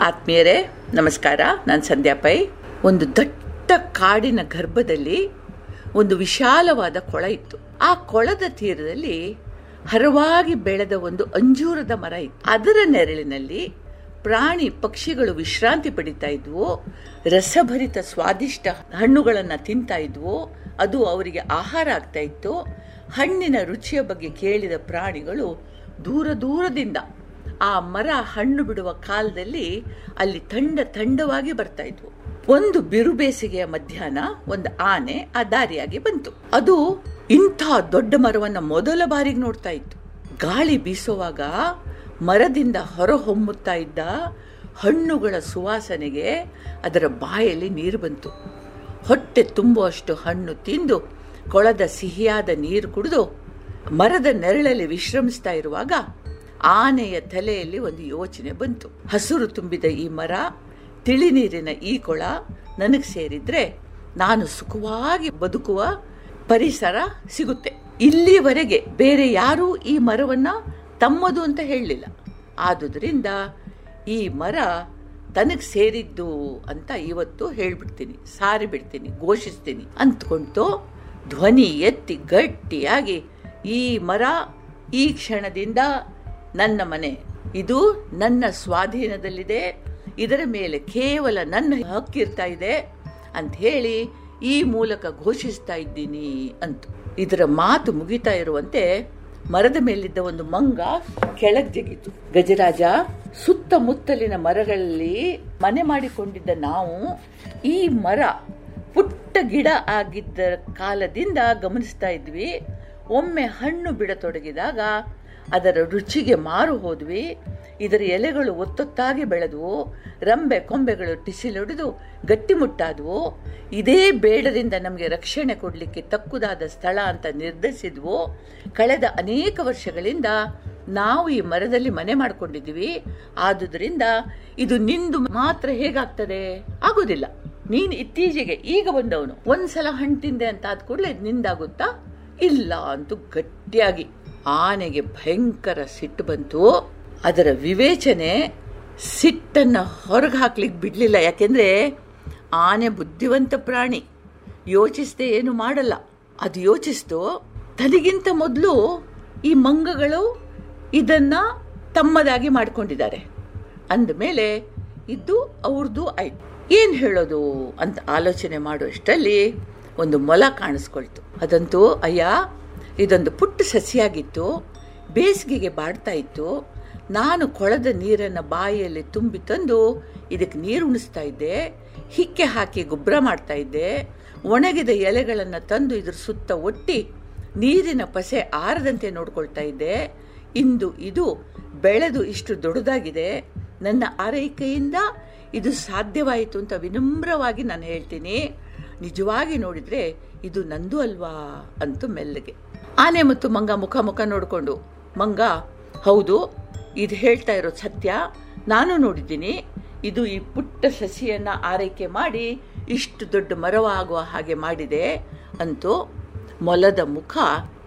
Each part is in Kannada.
ಆತ್ಮೀಯರೇ, ನಮಸ್ಕಾರ. ನಾನು ಸಂಧ್ಯಾ ಪೈ. ಒಂದು ದಟ್ಟ ಕಾಡಿನ ಗರ್ಭದಲ್ಲಿ ಒಂದು ವಿಶಾಲವಾದ ಕೊಳ ಇತ್ತು. ಆ ಕೊಳದ ತೀರದಲ್ಲಿ ಹರವಾಗಿ ಬೆಳೆದ ಒಂದು ಅಂಜೂರದ ಮರ ಇತ್ತು. ಅದರ ನೆರಳಿನಲ್ಲಿ ಪ್ರಾಣಿ ಪಕ್ಷಿಗಳು ವಿಶ್ರಾಂತಿ ಪಡಿತಾ ಇದ್ವು. ರಸಭರಿತ ಸ್ವಾದಿಷ್ಟ ಹಣ್ಣುಗಳನ್ನು ತಿಂತಾ ಇದ್ವು. ಅದು ಅವರಿಗೆ ಆಹಾರ ಆಗ್ತಾ ಇತ್ತು. ಹಣ್ಣಿನ ರುಚಿಯ ಬಗ್ಗೆ ಕೇಳಿದ ಪ್ರಾಣಿಗಳು ದೂರ ದೂರದಿಂದ ಆ ಮರ ಹಣ್ಣು ಬಿಡುವ ಕಾಲದಲ್ಲಿ ಅಲ್ಲಿ ತಂಡ ತಂಡವಾಗಿ ಬರ್ತಾ ಇದ್ವು. ಒಂದು ಬಿರುಬೇಸಿಗೆಯ ಮಧ್ಯಾಹ್ನ, ಒಂದು ಆನೆ ಆ ದಾರಿಯಾಗಿ ಬಂತು. ಅದು ಇಂಥ ದೊಡ್ಡ ಮರವನ್ನು ಮೊದಲ ಬಾರಿಗೆ ನೋಡ್ತಾ ಇತ್ತು. ಗಾಳಿ ಬೀಸುವಾಗ ಮರದಿಂದ ಹೊರಹೊಮ್ಮುತ್ತಾ ಇದ್ದ ಹಣ್ಣುಗಳ ಸುವಾಸನೆಗೆ ಅದರ ಬಾಯಲ್ಲಿ ನೀರು ಬಂತು. ಹೊಟ್ಟೆ ತುಂಬುವಷ್ಟು ಹಣ್ಣು ತಿಂದು ಕೊಳದ ಸಿಹಿಯಾದ ನೀರು ಕುಡಿದು ಮರದ ನೆರಳಲ್ಲಿ ವಿಶ್ರಮಿಸ್ತಾ ಇರುವಾಗ ಆನೆಯ ತಲೆಯಲ್ಲಿ ಒಂದು ಯೋಚನೆ ಬಂತು. ಹಸಿರು ತುಂಬಿದ ಈ ಮರ ತಿಳಿ ನೀರಿನ ಈ ಕೊಳ ನನಗೆ ಸೇರಿದ್ರೆ ನಾನು ಸುಖವಾಗಿ ಬದುಕುವ ಪರಿಸರ ಸಿಗುತ್ತೆ. ಇಲ್ಲಿವರೆಗೆ ಬೇರೆ ಯಾರೂ ಈ ಮರವನ್ನ ತಮ್ಮದು ಅಂತ ಹೇಳಲಿಲ್ಲ. ಆದುದರಿಂದ ಈ ಮರ ತನಗೆ ಸೇರಿದ್ದು ಅಂತ ಇವತ್ತು ಹೇಳ್ಬಿಡ್ತೀನಿ, ಸಾರಿ ಬಿಡ್ತೀನಿ, ಘೋಷಿಸ್ತೀನಿ ಅಂದ್ಕೊಂತು ಧ್ವನಿ ಎತ್ತಿ ಗಟ್ಟಿಯಾಗಿ ಈ ಮರ ಈ ಕ್ಷಣದಿಂದ ನನ್ನ ಮನೆ. ಇದು ನನ್ನ ಸ್ವಾಧೀನದಲ್ಲಿದೆ. ಇದರ ಮೇಲೆ ಕೇವಲ ನನ್ನ ಹಕ್ಕಿರ್ತಾ ಇದೆ ಅಂತ ಹೇಳಿ ಈ ಮೂಲಕ ಘೋಷಿಸ್ತಾ ಇದ್ದೀನಿ ಅಂತ. ಇದರ ಮಾತು ಮುಗಿತಾ ಇರುವಂತೆ ಮರದ ಮೇಲಿದ್ದ ಒಂದು ಮಂಗ ಕೆಳಗೆ ಜಗಿತು. ಗಜರಾಜ, ಸುತ್ತಮುತ್ತಲಿನ ಮರಗಳಲ್ಲಿ ಮನೆ ಮಾಡಿಕೊಂಡಿದ್ದ ನಾವು ಈ ಮರ ಪುಟ್ಟ ಗಿಡ ಆಗಿದ್ದ ಕಾಲದಿಂದ ಗಮನಿಸ್ತಾ ಇದ್ವಿ. ಒಮ್ಮೆ ಹಣ್ಣು ಬಿಡತೊಡಗಿದಾಗ ಅದರ ರುಚಿಗೆ ಮಾರು ಹೋದ್ವಿ. ಇದರ ಎಲೆಗಳು ಒತ್ತೊತ್ತಾಗಿ ಬೆಳೆದವು ರಂಬೆ ಕೊಂಬೆಗಳು ಟಿಸಿಲೊಡೆದು ಗಟ್ಟಿಮುಟ್ಟಾದವು ಇದೇ ಬೇಡದಿಂದ ನಮಗೆ ರಕ್ಷಣೆ ಕೊಡಲಿಕ್ಕೆ ತಕ್ಕುದಾದ ಸ್ಥಳ ಅಂತ ನಿರ್ಧರಿಸಿದ್ವು. ಕಳೆದ ಅನೇಕ ವರ್ಷಗಳಿಂದ ನಾವು ಈ ಮರದಲ್ಲಿ ಮನೆ ಮಾಡಿಕೊಂಡಿದ್ವಿ ಆದುದರಿಂದ ಇದು ನಿಂದು ಮಾತ್ರ ಹೇಗಾಗ್ತದೆ? ಆಗೋದಿಲ್ಲ. ನೀನು ಇತ್ತೀಚೆಗೆ ಈಗ ಬಂದವನು. ಒಂದ್ಸಲ ಹಣ್ಣು ತಿಂದೆ ಅಂತ ಆದ ಕೂಡಲೇ ನಿಂದಾಗುತ್ತಾ? ಇಲ್ಲ ಅಂತೂ ಗಟ್ಟಿಯಾಗಿ ಆನೆಗೆ ಭಯಂಕರ ಸಿಟ್ಟು ಬಂತು. ಅದರ ವಿವೇಚನೆ ಸಿಟ್ಟನ್ನ ಹೊರಗೆ ಹಾಕ್ಲಿಕ್ಕೆ ಬಿಡಲಿಲ್ಲ. ಯಾಕೆಂದ್ರೆ ಆನೆ ಬುದ್ಧಿವಂತ ಪ್ರಾಣಿ. ಯೋಚಿಸದೆ ಏನು ಮಾಡಲ್ಲ. ಅದು ಯೋಚಿಸ್ತು ತನಗಿಂತ ಮೊದಲು ಈ ಮಂಗಗಳು ಇದನ್ನು ತಮ್ಮದಾಗಿ ಮಾಡಿಕೊಂಡಿದ್ದಾರೆ. ಅಂದಮೇಲೆ ಇದ್ದು ಅವ್ರದ್ದು ಆಯ್ತು ಏನು ಹೇಳೋದು ಅಂತ ಆಲೋಚನೆ ಮಾಡುವಷ್ಟರಲ್ಲಿ ಒಂದು ಮೊಲ ಕಾಣಿಸ್ಕೊಳ್ತು. ಅದಂತೂ, ಅಯ್ಯ, ಇದೊಂದು ಪುಟ್ಟ ಸಸಿಯಾಗಿತ್ತು. ಬೇಸಿಗೆಗೆ ಬಾಡ್ತಾ ಇತ್ತು. ನಾನು ಕೊಳದ ನೀರನ್ನು ಬಾಯಿಯಲ್ಲಿ ತುಂಬಿ ತಂದು ಇದಕ್ಕೆ ನೀರು ಉಣಿಸ್ತಾ ಇದ್ದೆ. ಹಿಕ್ಕೆ ಹಾಕಿ ಗೊಬ್ಬರ ಮಾಡ್ತಾ ಇದ್ದೆ. ಒಣಗಿದ ಎಲೆಗಳನ್ನು ತಂದು ಇದ್ರ ಸುತ್ತ ಒಟ್ಟಿ ನೀರಿನ ಪಸೆ ಆರದಂತೆ ನೋಡ್ಕೊಳ್ತಾ ಇದ್ದೆ. ಇಂದು ಇದು ಬೆಳೆದು ಇಷ್ಟು ದೊಡ್ಡದಾಗಿದೆ. ನನ್ನ ಆರೈಕೆಯಿಂದ ಇದು ಸಾಧ್ಯವಾಯಿತು ಅಂತ ವಿನಮ್ರವಾಗಿ ನಾನು ಹೇಳ್ತೀನಿ. ನಿಜವಾಗಿ ನೋಡಿದ್ರೆ ಇದು ನಂದು ಅಲ್ವಾ ಅಂತು ಮೆಲ್ಲಗೆ. ಆನೆ ಮತ್ತು ಮಂಗ ಮುಖ ಮುಖ ನೋಡಿಕೊಂಡು, ಮಂಗ, ಹೌದು, ಇದು ಹೇಳ್ತಾ ಇರೋ ಸತ್ಯ, ನಾನು ನೋಡಿದ್ದೀನಿ, ಇದು ಈ ಪುಟ್ಟ ಸಸಿಯನ್ನು ಆರೈಕೆ ಮಾಡಿ ಇಷ್ಟು ದೊಡ್ಡ ಮರವಾಗುವ ಹಾಗೆ ಮಾಡಿದೆ ಅಂತೂ ಮೊಲದ ಮುಖ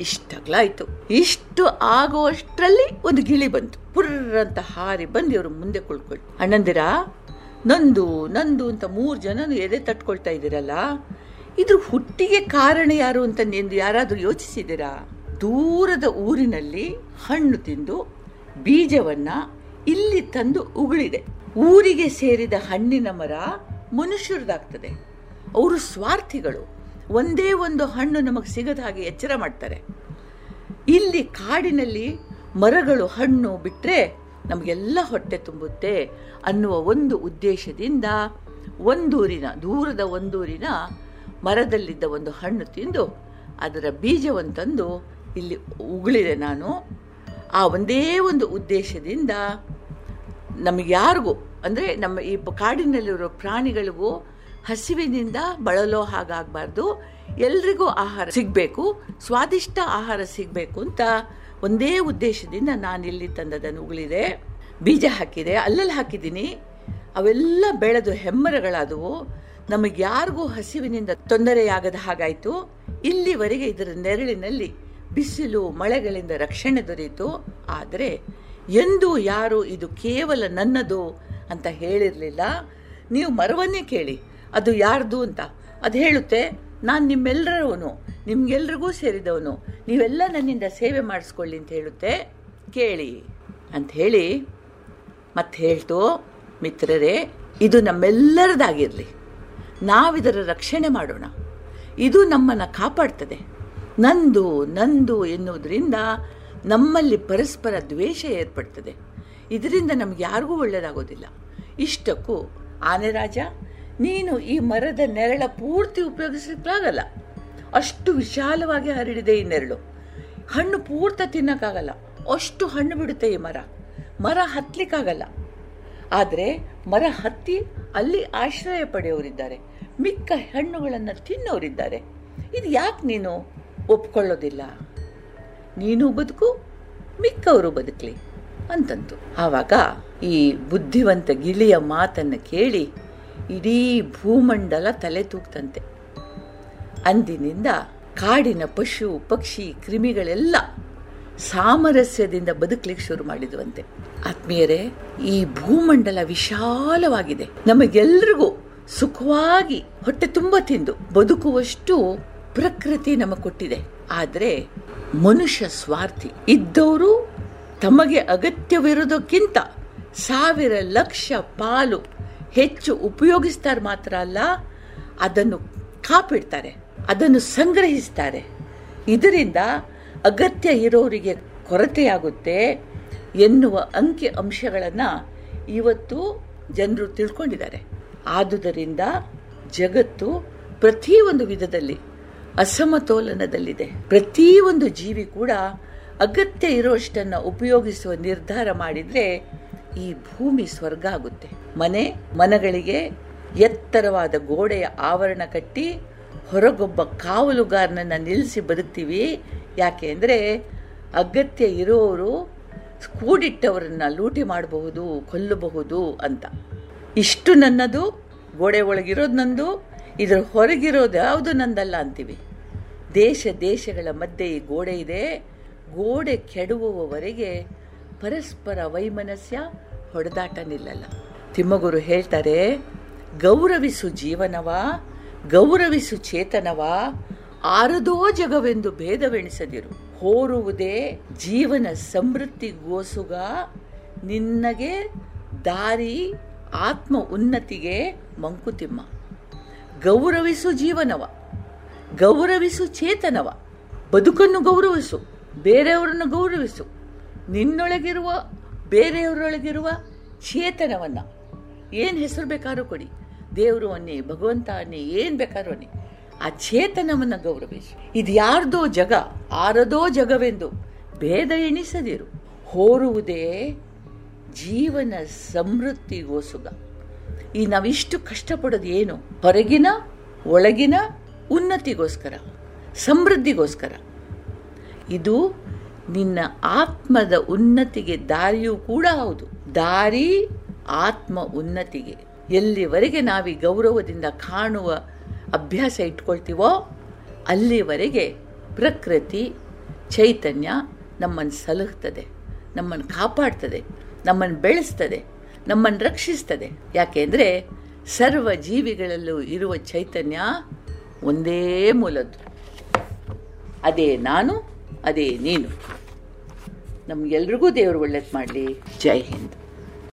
ಇಷ್ಟಗ್ಲಾಯಿತು. ಇಷ್ಟು ಆಗುವಷ್ಟರಲ್ಲಿ ಒಂದು ಗಿಳಿ ಬಂತು. ಪುರ್ರಂತ ಹಾರಿ ಬಂದು ಇವರು ಮುಂದೆ ಕುಳ್ಕೊಳ್ಳಿ ಅಣ್ಣಂದಿರ ನಂದು ನಂದು ಅಂತ ಮೂರು ಜನನು ಎದೆ ತಟ್ಕೊಳ್ತಾ ಇದ್ದೀರಲ್ಲ? ಇದ್ರ ಹುಟ್ಟಿಗೆ ಕಾರಣ ಯಾರು ಅಂತ ನಿಂದು ಯಾರಾದರೂ ಯೋಚಿಸಿದ್ದೀರಾ? ದೂರದ ಊರಿನಲ್ಲಿ ಹಣ್ಣು ತಿಂದು ಬೀಜವನ್ನ ಇಲ್ಲಿ ತಂದು ಉಗುಳಿದೆ. ಊರಿಗೆ ಸೇರಿದ ಹಣ್ಣಿನ ಮರ ಮನುಷ್ಯರದಾಗ್ತದೆ. ಅವರು ಸ್ವಾರ್ಥಿಗಳು. ಒಂದೇ ಒಂದು ಹಣ್ಣು ನಮಗೆ ಸಿಗದ ಹಾಗೆ ಎಚ್ಚರ ಮಾಡ್ತಾರೆ. ಇಲ್ಲಿ ಕಾಡಿನಲ್ಲಿ ಮರಗಳು ಹಣ್ಣು ಬಿಟ್ಟರೆ ನಮಗೆಲ್ಲ ಹೊಟ್ಟೆ ತುಂಬುತ್ತೆ ಅನ್ನುವ ಒಂದು ಉದ್ದೇಶದಿಂದ ಒಂದೂರಿನ, ದೂರದ ಒಂದೂರಿನ ಮರದಲ್ಲಿದ್ದ ಒಂದು ಹಣ್ಣು ತಿಂದು ಅದರ ಬೀಜವನ್ನು ತಂದು ಇಲ್ಲಿ ಉಗುಳಿದೆ ನಾನು. ಆ ಒಂದೇ ಒಂದು ಉದ್ದೇಶದಿಂದ ನಮಗೆ ಯಾರಿಗೂ, ಅಂದರೆ ನಮ್ಮ ಈ ಕಾಡಿನಲ್ಲಿರೋ ಪ್ರಾಣಿಗಳಿಗೂ ಹಸಿವಿನಿಂದ ಬಳಲೋ ಹಾಗಾಗಬಾರ್ದು. ಎಲ್ರಿಗೂ ಆಹಾರ ಸಿಗಬೇಕು, ಸ್ವಾದಿಷ್ಟ ಆಹಾರ ಸಿಗಬೇಕು ಅಂತ ಒಂದೇ ಉದ್ದೇಶದಿಂದ ನಾನು ಇಲ್ಲಿ ತಂದದನ್ನು ಉಗುಳಿದೆ ಬೀಜ ಹಾಕಿದೆ, ಅಲ್ಲಲ್ಲಿ ಹಾಕಿದ್ದೀನಿ. ಅವೆಲ್ಲ ಬೆಳೆದು ಹೆಮ್ಮರಗಳಾದವು. ನಮಗೆ ಯಾರಿಗೂ ಹಸಿವಿನಿಂದ ತೊಂದರೆಯಾಗದ ಹಾಗಾಯಿತು. ಇಲ್ಲಿವರೆಗೆ ಇದರ ನೆರಳಿನಲ್ಲಿ ಬಿಸಿಲು, ಮಳೆಗಳಿಂದ ರಕ್ಷಣೆ ದೊರೆಯಿತು. ಆದರೆ ಎಂದೂ ಯಾರು ಇದು ಕೇವಲ ನನ್ನದು ಅಂತ ಹೇಳಿರಲಿಲ್ಲ. ನೀವು ಮರವನ್ನೇ ಕೇಳಿ. ಅದು ಯಾರ್ದು ಅಂತ. ಅದು ಹೇಳುತ್ತೆ, ನಾನು ನಿಮ್ಮೆಲ್ಲರವನು. ನಿಮ್ಗೆಲ್ರಿಗೂ ಸೇರಿದವನು. ನೀವೆಲ್ಲ ನನ್ನಿಂದ ಸೇವೆ ಮಾಡಿಸ್ಕೊಳ್ಳಿ ಅಂತ ಹೇಳುತ್ತೆ. ಕೇಳಿ ಅಂತ ಹೇಳಿ ಮತ್ತೆ ಹೇಳ್ತು, ಮಿತ್ರರೇ, ಇದು ನಮ್ಮೆಲ್ಲರದಾಗಿರಲಿ. ನಾವಿದರ ರಕ್ಷಣೆ ಮಾಡೋಣ. ಇದು ನಮ್ಮನ್ನು ಕಾಪಾಡ್ತದೆ. ನಂದು ನಂದು ಎನ್ನುವುದರಿಂದ ನಮ್ಮಲ್ಲಿ ಪರಸ್ಪರ ದ್ವೇಷ ಏರ್ಪಡ್ತದೆ. ಇದರಿಂದ ನಮ್ಗೆ ಯಾರಿಗೂ ಒಳ್ಳೆಯದಾಗೋದಿಲ್ಲ ಇಷ್ಟಕ್ಕೂ ಆನೆ ರಾಜ, ನೀನು ಈ ಮರದ ನೆರಳ ಪೂರ್ತಿ ಉಪಯೋಗಿಸಲಿಕ್ಕಾಗಲ್ಲ ಅಷ್ಟು ವಿಶಾಲವಾಗಿ ಹರಡಿದೆ ಈ ನೆರಳು. ಹಣ್ಣು ಪೂರ್ತಿ ತಿನ್ನೋಕ್ಕಾಗಲ್ಲ. ಅಷ್ಟು ಹಣ್ಣು ಬಿಡುತ್ತೆ ಈ ಮರ. ಮರ ಹತ್ತಲಿಕ್ಕಾಗಲ್ಲ ಆದರೆ ಮರ ಹತ್ತಿ ಅಲ್ಲಿ ಆಶ್ರಯ ಪಡೆಯೋರಿದ್ದಾರೆ. ಮಿಕ್ಕ ಹಣ್ಣುಗಳನ್ನು ತಿನ್ನೋರಿದ್ದಾರೆ. ಇದು ಯಾಕೆ ನೀನು ಒಪ್ಕೊಳ್ಳೋದಿಲ್ಲ? ನೀನು ಬದುಕು, ಮಿಕ್ಕವರು ಬದುಕಲಿ ಅಂತಂತು. ಆವಾಗ ಈ ಬುದ್ಧಿವಂತ ಗಿಳಿಯ ಮಾತನ್ನು ಕೇಳಿ ಇಡೀ ಭೂಮಂಡಲ ತಲೆ ತೂಗ್ತಂತೆ. ಅಂದಿನಿಂದ ಕಾಡಿನ ಪಶು, ಪಕ್ಷಿ, ಕ್ರಿಮಿಗಳೆಲ್ಲ ಸಾಮರಸ್ಯದಿಂದ ಬದುಕಲಿಕ್ಕೆ ಶುರು ಮಾಡಿದ್ವಂತೆ. ಆತ್ಮೀಯರೇ, ಈ ಭೂಮಂಡಲ ವಿಶಾಲವಾಗಿದೆ. ನಮಗೆಲ್ರಿಗೂ ಸುಖವಾಗಿ ಹೊಟ್ಟೆ ತುಂಬ ತಿಂದು ಬದುಕುವಷ್ಟು ಪ್ರಕೃತಿ ನಮಗೆ ಕೊಟ್ಟಿದೆ. ಆದರೆ ಮನುಷ್ಯ ಸ್ವಾರ್ಥಿ ಇದ್ದವರು ತಮಗೆ ಅಗತ್ಯವಿರೋದಕ್ಕಿಂತ ಸಾವಿರ ಲಕ್ಷ ಪಾಲು ಹೆಚ್ಚು ಉಪಯೋಗಿಸ್ತಾರೆ ಮಾತ್ರ ಅಲ್ಲ, ಅದನ್ನು ಕಾಪಿಡ್ತಾರೆ. ಅದನ್ನು ಸಂಗ್ರಹಿಸ್ತಾರೆ. ಇದರಿಂದ ಅಗತ್ಯ ಇರೋರಿಗೆ ಕೊರತೆಯಾಗುತ್ತೆ ಎನ್ನುವ ಅಂಕಿ ಅಂಶಗಳನ್ನು ಇವತ್ತು ಜನರು ತಿಳ್ಕೊಂಡಿದ್ದಾರೆ. ಆದುದರಿಂದ ಜಗತ್ತು ಪ್ರತಿಯೊಂದು ವಿಧದಲ್ಲಿ ಅಸಮತೋಲನದಲ್ಲಿದೆ. ಪ್ರತಿಯೊಂದು ಜೀವಿ ಕೂಡ ಅಗತ್ಯ ಇರೋಷ್ಟನ್ನು ಉಪಯೋಗಿಸುವ ನಿರ್ಧಾರ ಮಾಡಿದರೆ ಈ ಭೂಮಿ ಸ್ವರ್ಗ ಆಗುತ್ತೆ. ಮನೆ, ಮನಗಳಿಗೆ ಎತ್ತರವಾದ ಗೋಡೆಯ ಆವರಣ ಕಟ್ಟಿ ಹೊರಗೊಬ್ಬ ಕಾವಲುಗಾರನನ್ನು ನಿಲ್ಲಿಸಿ ಬದುಕ್ತೀವಿ. ಯಾಕೆ ಅಂದರೆ ಅಗತ್ಯ ಇರೋರು ಕೂಡಿಟ್ಟವರನ್ನು ಲೂಟಿ ಮಾಡಬಹುದು, ಕೊಲ್ಲಬಹುದು ಅಂತ. ಇಷ್ಟು ನನ್ನದು ಗೋಡೆ ಒಳಗಿರೋದು ನಂದು, ಇದರ ಹೊರಗಿರೋದು ಯಾವುದು ನಂದಲ್ಲ ಅಂತೀವಿ. ದೇಶ ದೇಶಗಳ ಮಧ್ಯೆ ಈ ಗೋಡೆ ಇದೆ. ಗೋಡೆ ಕೆಡುವವರೆಗೆ ಪರಸ್ಪರ ವೈಮನಸ್ಯ, ಹೊಡೆದಾಟ ನಿಲ್ಲಲ್ಲ. ತಿಮ್ಮಗುರು ಹೇಳ್ತಾರೆ, ಗೌರವಿಸು ಜೀವನವ ಗೌರವಿಸು ಚೇತನವ, ಆರದೋ ಜಗವೆಂದು ಭೇದವೆಣಿಸದಿರು. ಹೋರುವುದೇ ಜೀವನ ಸಮೃದ್ಧಿ ಗೋಸುಗ, ನಿನ್ನಗೆ ದಾರಿ ಆತ್ಮ ಉನ್ನತಿಗೆ ಮಂಕುತಿಮ್ಮ. ಗೌರವಿಸು ಜೀವನವ, ಗೌರವಿಸು ಚೇತನವ, ಬದುಕನ್ನು ಗೌರವಿಸು, ಬೇರೆಯವರನ್ನು ಗೌರವಿಸು. ನಿನ್ನೊಳಗಿರುವ, ಬೇರೆಯವರೊಳಗಿರುವ ಚೇತನವನ್ನು. ಏನು ಹೆಸರು ಬೇಕಾದ್ರೂ ಕೊಡಿ. ದೇವರು ಅನ್ನಿ ಭಗವಂತ ಅನ್ನಿ ಏನು ಬೇಕಾದ್ರೂ ಅನ್ನಿ. ಆ ಚೇತನವನ್ನು ಗೌರವಿಸು. ಇದು ಯಾರ್ದೋ ಜಗ, ಆರದೋ ಜಗವೆಂದು ಭೇದ ಎಣಿಸದಿರು. ಹೋರುವುದೇ ಜೀವನ ಸಮೃದ್ಧಿಗೋಸುಗ ಈ ನಾವಿಷ್ಟು ಕಷ್ಟಪಡೋದು ಏನು? ಹೊರಗಿನ, ಒಳಗಿನ ಉನ್ನತಿಗೋಸ್ಕರ, ಸಮೃದ್ಧಿಗೋಸ್ಕರ. ಇದು ನಿನ್ನ ಆತ್ಮದ ಉನ್ನತಿಗೆ ದಾರಿಯೂ ಕೂಡ ಹೌದು. ದಾರಿ ಆತ್ಮ ಉನ್ನತಿಗೆ. ಎಲ್ಲಿವರೆಗೆ ನಾವೀ ಗೌರವದಿಂದ ಕಾಣುವ ಅಭ್ಯಾಸ ಇಟ್ಕೊಳ್ತೀವೋ ಅಲ್ಲಿವರೆಗೆ ಪ್ರಕೃತಿ, ಚೈತನ್ಯ ನಮ್ಮನ್ನು ಸಲಹುತ್ತದೆ ನಮ್ಮನ್ನು ಕಾಪಾಡ್ತದೆ, ನಮ್ಮನ್ನು ಬೆಳೆಸ್ತದೆ, ನಮ್ಮನ್ನು ರಕ್ಷಿಸ್ತದೆ. ಯಾಕೆಂದರೆ ಸರ್ವ ಜೀವಿಗಳಲ್ಲೂ ಇರುವ ಚೈತನ್ಯ ಒಂದೇ ಮೂಲದ್ದು. ಅದೇ ನಾನು, ಅದೇ ನೀನು. ನಮಗೆಲ್ರಿಗೂ ದೇವರು ಒಳ್ಳೇದು ಮಾಡಲಿ. ಜೈ ಹಿಂದ್.